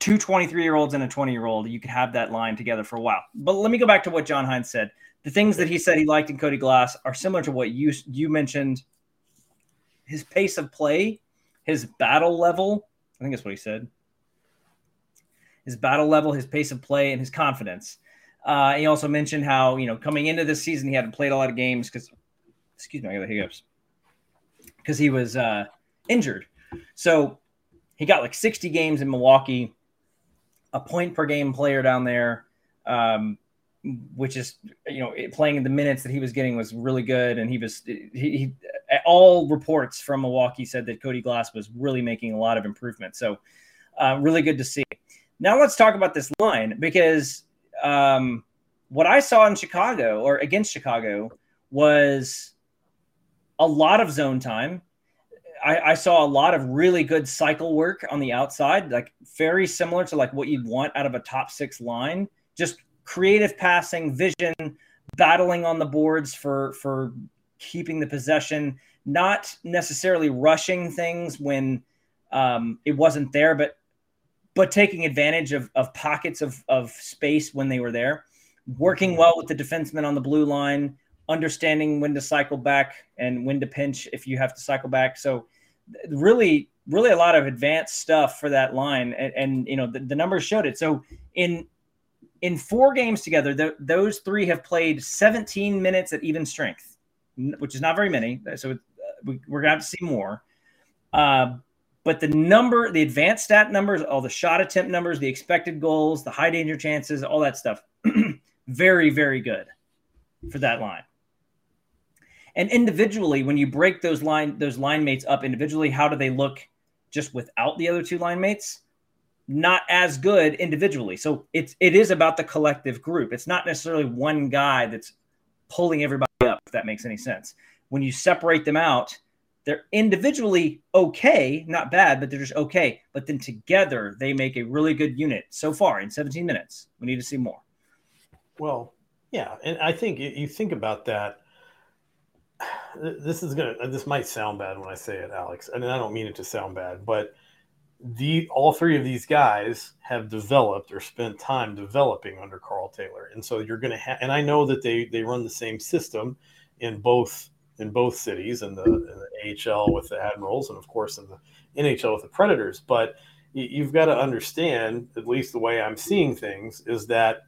two 23 year olds and a 20 year old, you could have that line together for a while. But let me go back to what John Hynes said. The things that he said he liked in Cody Glass are similar to what you you mentioned. His pace of play, his battle level. I think that's what he said. His battle level, his pace of play, and his confidence. Uh, he also mentioned how you know coming into this season he hadn't played a lot of games because, excuse me, I got the hiccups because he was uh, injured. So he got like 60 games in Milwaukee, a point per game player down there, um, which is you know playing in the minutes that he was getting was really good, and he was he, he all reports from Milwaukee said that Cody Glass was really making a lot of improvement. So uh, really good to see. Now let's talk about this line because um, what I saw in Chicago or against Chicago was a lot of zone time. I, I, saw a lot of really good cycle work on the outside, like very similar to like what you'd want out of a top six line. Just creative passing, vision, battling on the boards for for keeping the possession, not necessarily rushing things when um, it wasn't there, but but taking advantage of, of pockets of, of space when they were there, working well with the defenseman on the blue line, understanding when to cycle back and when to pinch if you have to cycle back. So really really a lot of advanced stuff for that line, and, and you know the, the, numbers showed it. So in in four games together, the, those three have played 17 minutes at even strength, which is not very many. So uh, we, are going to have to see more. Uh, but the number, the advanced stat numbers, all the shot attempt numbers, the expected goals, the high danger chances, all that stuff, very, very good for that line. And individually, when you break those line those line mates up individually, how do they look just without the other two line mates? Not as good individually. So it's it is about the collective group. It's not necessarily one guy that's pulling everybody up, if that makes any sense. When you separate them out, they're individually okay, not bad, but they're just okay. But then together they make a really good unit so far in 17 minutes. We need to see more. Well, yeah, and I think you think about that. This is gonna. Uh, this might sound bad when I say it, Alex, and I don't mean it to sound bad, but the all three of these guys have developed or spent time developing under Carl Taylor, and so you're gonna have. And I know that they they run the same system in both in both cities, in the, in the AHL with the Admirals, and of course in the NHL with the Predators. But you've got to understand, at least the way I'm seeing things, is that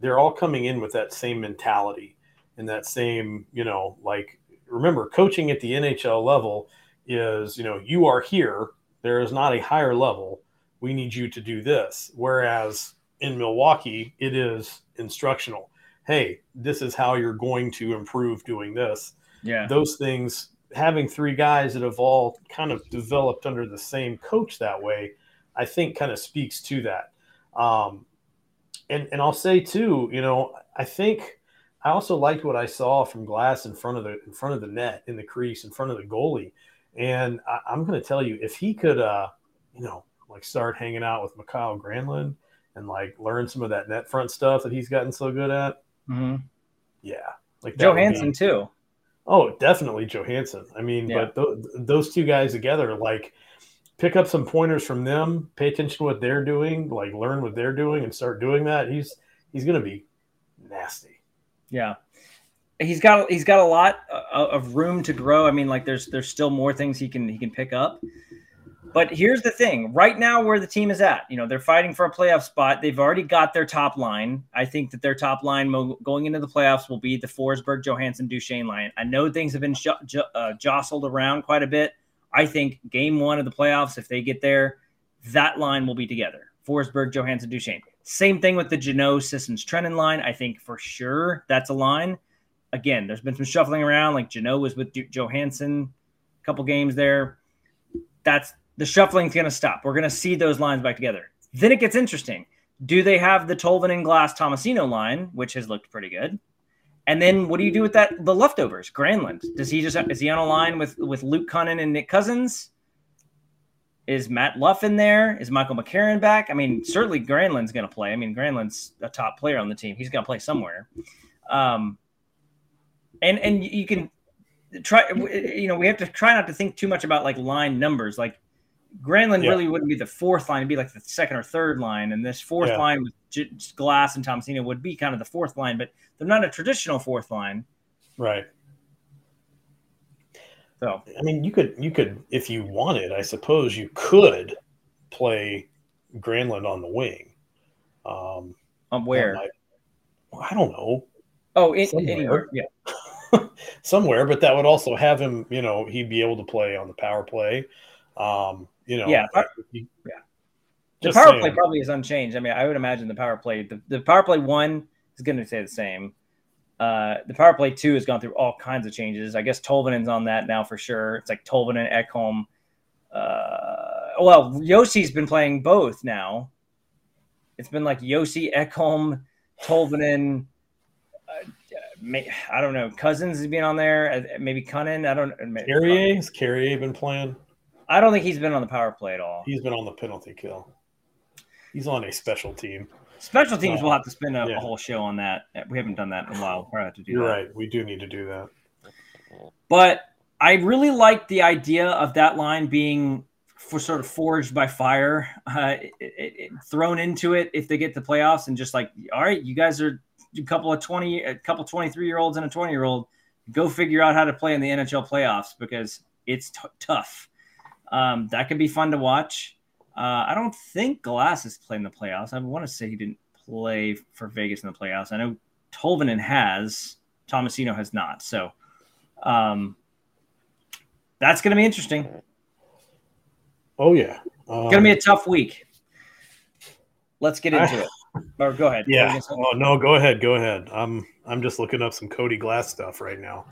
they're all coming in with that same mentality and that same, you know, like remember, coaching at the NHL level is, you know, you are here. There is not a higher level. We need you to do this. Whereas in Milwaukee, it is instructional. Hey, this is how you're going to improve doing this yeah. Those things, having three guys that have all kind of developed under the same coach that way, I think kind of speaks to that. Um, and, and I'll say too, you know, I think I also liked what I saw from Glass in front of the in front of the net in the crease in front of the goalie. And I, am going to tell you, if he could, uh, you know, like start hanging out with Mikael Granlund and like learn some of that net front stuff that he's gotten so good at, mm-hmm. yeah, like Johansen be, too. Oh, definitely Johansen. I mean, yeah. but th- those two guys together, like, pick up some pointers from them, pay attention to what they're doing, like learn what they're doing, and start doing that. He's he's going to be nasty. Yeah, he's got he's got a lot uh, of room to grow. I mean, like, there's there's still more things he can he can pick up. But here's the thing right now, where the team is at, you know, they're fighting for a playoff spot. They've already got their top line. I think that their top line going into the playoffs will be the Forsberg, Johansen, Duchene line. I know things have been j- uh, jostled around quite a bit. I think game one of the playoffs, if they get there, that line will be together. Forsberg, Johansen, Duchene. Same thing with the Jeannot, Sissons, Trenin line. I think for sure that's a line. Again, there's been some shuffling around. Like Jeannot was with D- Johansen a couple games there. That's the shuffling's going to stop. We're going to see those lines back together. Then it gets interesting. Do they have the Tolvanen Glass Tomasino line, which has looked pretty good? And then what do you do with that? The leftovers, Granlund. Does he just is he on a line with with Luke Kunin and Nick Cousins? Is Matt Luff in there? Is Michael McCarron back? I mean, certainly Granlund's going to play. I mean, Granlund's a top player on the team. He's going to play somewhere. Um, and and you can try. You know, we have to try not to think too much about like line numbers. Like Granlund yeah. really wouldn't be the fourth line; it'd be like the second or third line, and this fourth yeah. line with J- Glass and Tomasino would be kind of the fourth line, but they're not a traditional fourth line. Right. So I mean, you could you could if you wanted, I suppose you could play Granlund on the wing. Um, um where? Might, well, I don't know. Oh, in, anywhere. Yeah. somewhere, but that would also have him. You know, he'd be able to play on the power play. Um, you know, yeah, yeah. the power saying. play probably is unchanged. I mean, I would imagine the power play, the, the power play one is going to stay the same. Uh, the power play two has gone through all kinds of changes. I guess Tolvanen's on that now for sure. It's like Tolvanen, Ekholm. Uh, well, Josi's been playing both now. It's been like Josi, Ekholm, Tolvanen. Uh, I don't know. Cousins has been on there. Uh, maybe Kunin. I don't. Carrier has Carrier been playing? I don't think he's been on the power play at all. He's been on the penalty kill. He's on a special team. Special teams will have to spend a, yeah. a, whole show on that. We haven't done that in a while. We'll have to do You're that. right. We do need to do that. But I really like the idea of that line being for sort of forged by fire, uh, it, it, it, thrown into it if they get the playoffs, and just like, all right, you guys are a couple of twenty, a couple twenty three year olds and a twenty year old, go figure out how to play in the NHL playoffs because it's t- tough. Um, that could be fun to watch. Uh, I don't think Glass is playing the playoffs. I want to say he didn't play for Vegas in the playoffs. I know Tolvanen has, Tomasino has not. So um, that's going to be interesting. Oh yeah, um, going to be a tough week. Let's get into I, it. Or go ahead. Yeah. Oh no, go ahead. Go ahead. I'm I'm just looking up some Cody Glass stuff right now.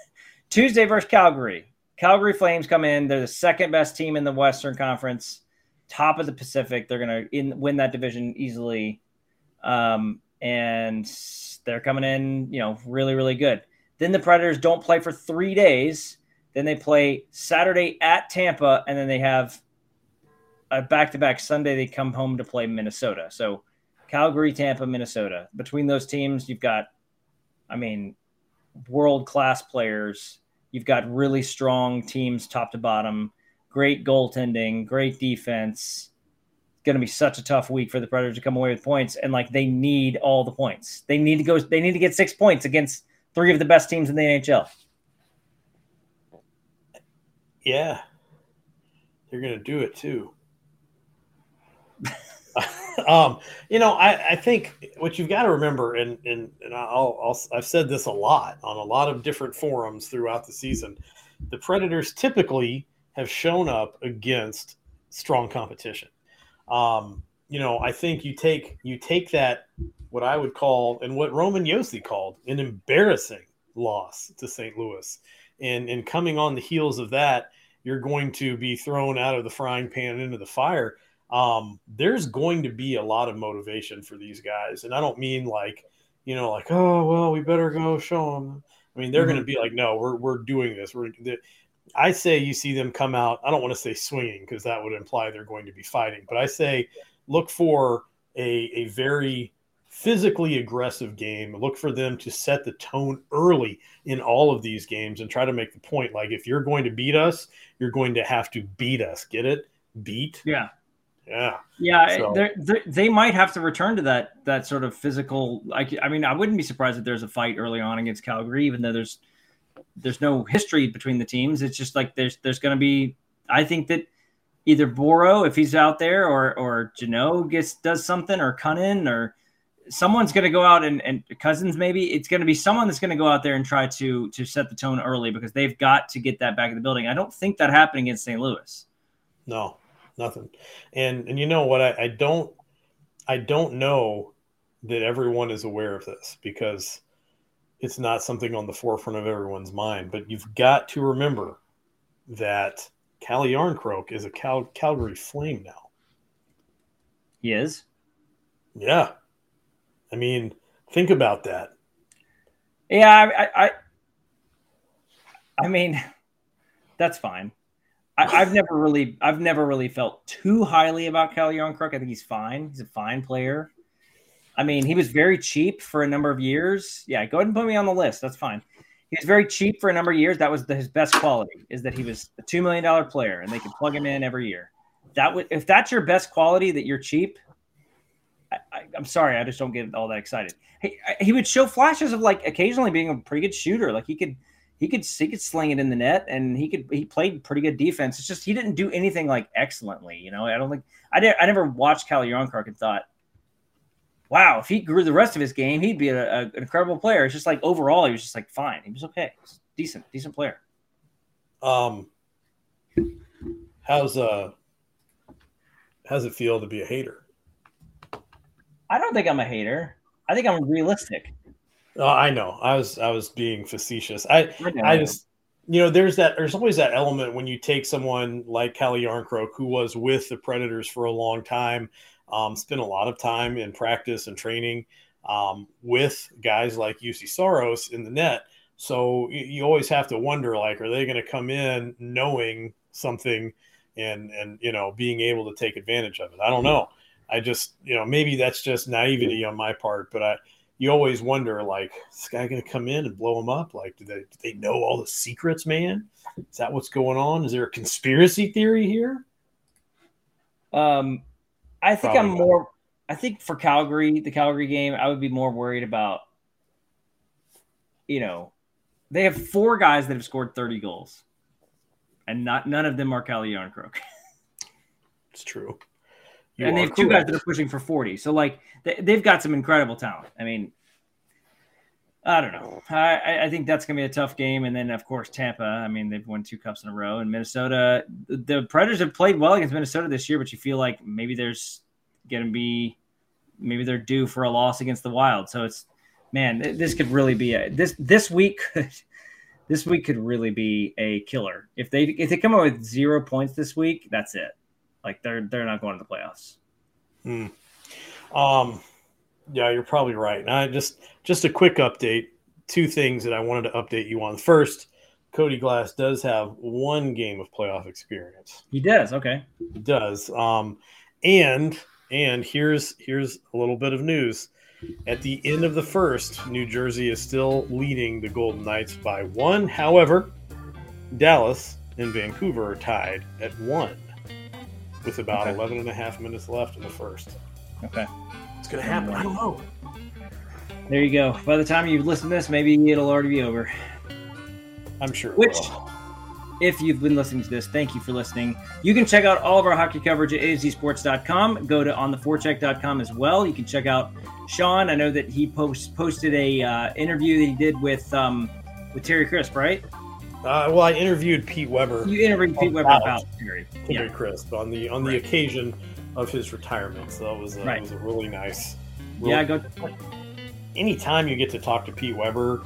Tuesday versus Calgary. Calgary Flames come in. They're the second best team in the Western Conference, top of the Pacific. They're going to win that division easily. Um, and they're coming in, you know, really, really good. Then the Predators don't play for three days. Then they play Saturday at Tampa, and then they have a back to back Sunday. They come home to play Minnesota. So Calgary, Tampa, Minnesota. Between those teams, you've got, I mean, world class players. You've got really strong teams top to bottom, great goaltending, great defense. It's going to be such a tough week for the Predators to come away with points. And like they need all the points. They need to go, they need to get six points against three of the best teams in the NHL. Yeah. They're going to do it too. um, you know, I, I think what you've got to remember, and and, and I'll, I'll I've said this a lot on a lot of different forums throughout the season. The Predators typically have shown up against strong competition. Um, you know, I think you take you take that what I would call and what Roman Josi called an embarrassing loss to St. Louis, and and coming on the heels of that, you're going to be thrown out of the frying pan into the fire um, there's going to be a lot of motivation for these guys. And I don't mean like, you know, like, oh, well, we better go show them. I mean, they're mm-hmm. going to be like, no, we're, we're doing this. We're, I say you see them come out. I don't want to say swinging because that would imply they're going to be fighting, but I say look for a, a very physically aggressive game. Look for them to set the tone early in all of these games and try to make the point like, if you're going to beat us, you're going to have to beat us. Get it? Beat. Yeah. Yeah. Yeah, so. they're, they're, they might have to return to that that sort of physical. I, I mean, I wouldn't be surprised if there's a fight early on against Calgary, even though there's there's no history between the teams. It's just like there's there's going to be. I think that either Boro, if he's out there, or or Jeannot gets does something, or Kunin, or someone's going to go out and, and Cousins maybe it's going to be someone that's going to go out there and try to to set the tone early because they've got to get that back in the building. I don't think that happened against St. Louis. No, nothing. And and you know what? I, I don't I don't know that everyone is aware of this because it's not something on the forefront of everyone's mind. But you've got to remember that Calle Jarnkrok is a Cal- Calgary Flame now. He is. Yeah, I mean, think about that. Yeah, I, I, I mean, that's fine. I, have never really, I've never really felt too highly about Calle Jarnkrok. I think he's fine. He's a fine player. I mean, he was very cheap for a number of years. Yeah, go ahead and put me on the list. That's fine. He was very cheap for a number of years. That was the, his best quality is that he was a two million dollar player, and they could plug him in every year. That would, if that's your best quality, that you're cheap. I, am sorry, I just don't get all that excited. He, he would show flashes of like occasionally being a pretty good shooter. Like he could he could he could sling it in the net and he could he played pretty good defense. It's just he didn't do anything like excellently. You know, I don't think I did. I never watched Calle Jarnkrok and thought, wow, if he grew the rest of his game, he'd be a, a, an incredible player. It's just like overall, he was just like fine. He was okay, was decent, decent player. Um, how's uh, how's it feel to be a hater? I don't think I'm a hater. I think I'm realistic. Oh, I know. I was I was being facetious. I I, I just you know there's that there's always that element when you take someone like Calle Jarnkrok who was with the Predators for a long time, um, spent a lot of time in practice and training um, with guys like Juuse Saros in the net. So you, you always have to wonder like, are they going to come in knowing something and and you know being able to take advantage of it? I don't know. I just you know maybe that's just naivety on my part, but I you always wonder like is this guy going to come in and blow him up like do they do they know all the secrets man is that what's going on is there a conspiracy theory here um i think Probably i'm more i think for calgary the calgary game i would be more worried about you know they have four guys that have scored 30 goals and not none of them are Calle Järnkrok. It's true. You and they have two guys that are pushing for 40. So like they, they've got some incredible talent. I mean, I don't know. I, I- think that's gonna be a tough game. And then of course Tampa. I mean, they've won two cups in a row. And Minnesota, the, Predators have played well against Minnesota this year, but you feel like maybe there's gonna be maybe they're due for a loss against the Wild. So it's man, this could really be a this this week could this week could really be a killer. If they if they come out with zero points this week, that's it. Like they're they're not going to the playoffs. Hmm. Um, yeah, you're probably right. And I just just a quick update. Two things that I wanted to update you on. First, Cody Glass does have one game of playoff experience. He does. Okay. He does. Um, and and here's here's a little bit of news. At the end of the first, New Jersey is still leading the Golden Knights by one. However, Dallas and Vancouver are tied at one with about Okay. 11 and a half minutes left in the first. Okay. It's going to happen. I don't know. There you go. By the time you listen to this, maybe it'll already be over. I'm sure. Which-. If you've been listening to this, thank you for listening. You can check out all of our hockey coverage at azsports.com. Go to ontheforecheck.com as well. You can check out Shaun. I know that he post, posted a uh, interview that he did with um, with Terry Crisp, right? Uh, well, I interviewed Pete Weber, You interviewed Pete Weber About. about Terry. Terry Yeah. Crisp, on the on the Right. occasion of his retirement. So that was a, Right. was a really nice. Yeah, really- go. anytime you get to talk to Pete Weber,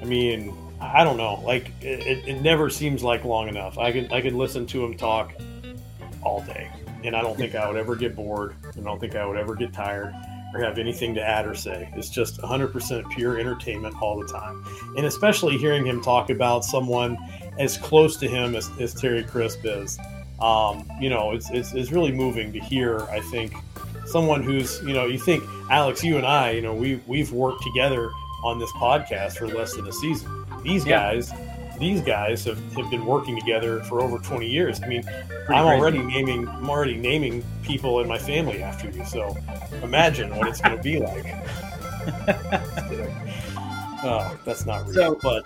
I mean, I don't know, like it, it never seems like long enough. I could I could listen to him talk all day, and I don't think I would ever get bored. and I don't think I would ever get tired or have anything to add or say. It's just 100% pure entertainment all the time, and especially hearing him talk about someone as close to him as, as Terry Crisp is. Um, you know, it's, it's it's really moving to hear. I think someone who's you know you think Alex, you and I, you know, we we've worked together on this podcast for less than a season. These Yeah. guys, these guys have, have been working together for over 20 years. I mean, Pretty I'm crazy. already naming I'm already naming people in my family after you. So imagine what it's going to be like. Oh, that's not real. So- but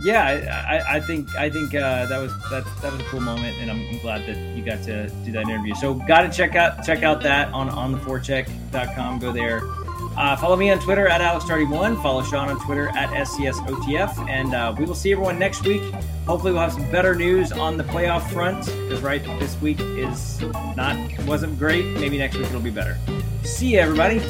Yeah, I, I, think I think uh, that was that that was a cool moment, and I'm, I'm glad that you got to do that interview. So, got to check out check out that on on the theforecheck.com. Go there. Uh, follow me on Twitter at AlexStardy1. Follow Shaun on Twitter at SCSOTF. And uh, we will see everyone next week. Hopefully, we'll have some better news on the playoff front because right this week is not wasn't great. Maybe next week it'll be better. See you, everybody.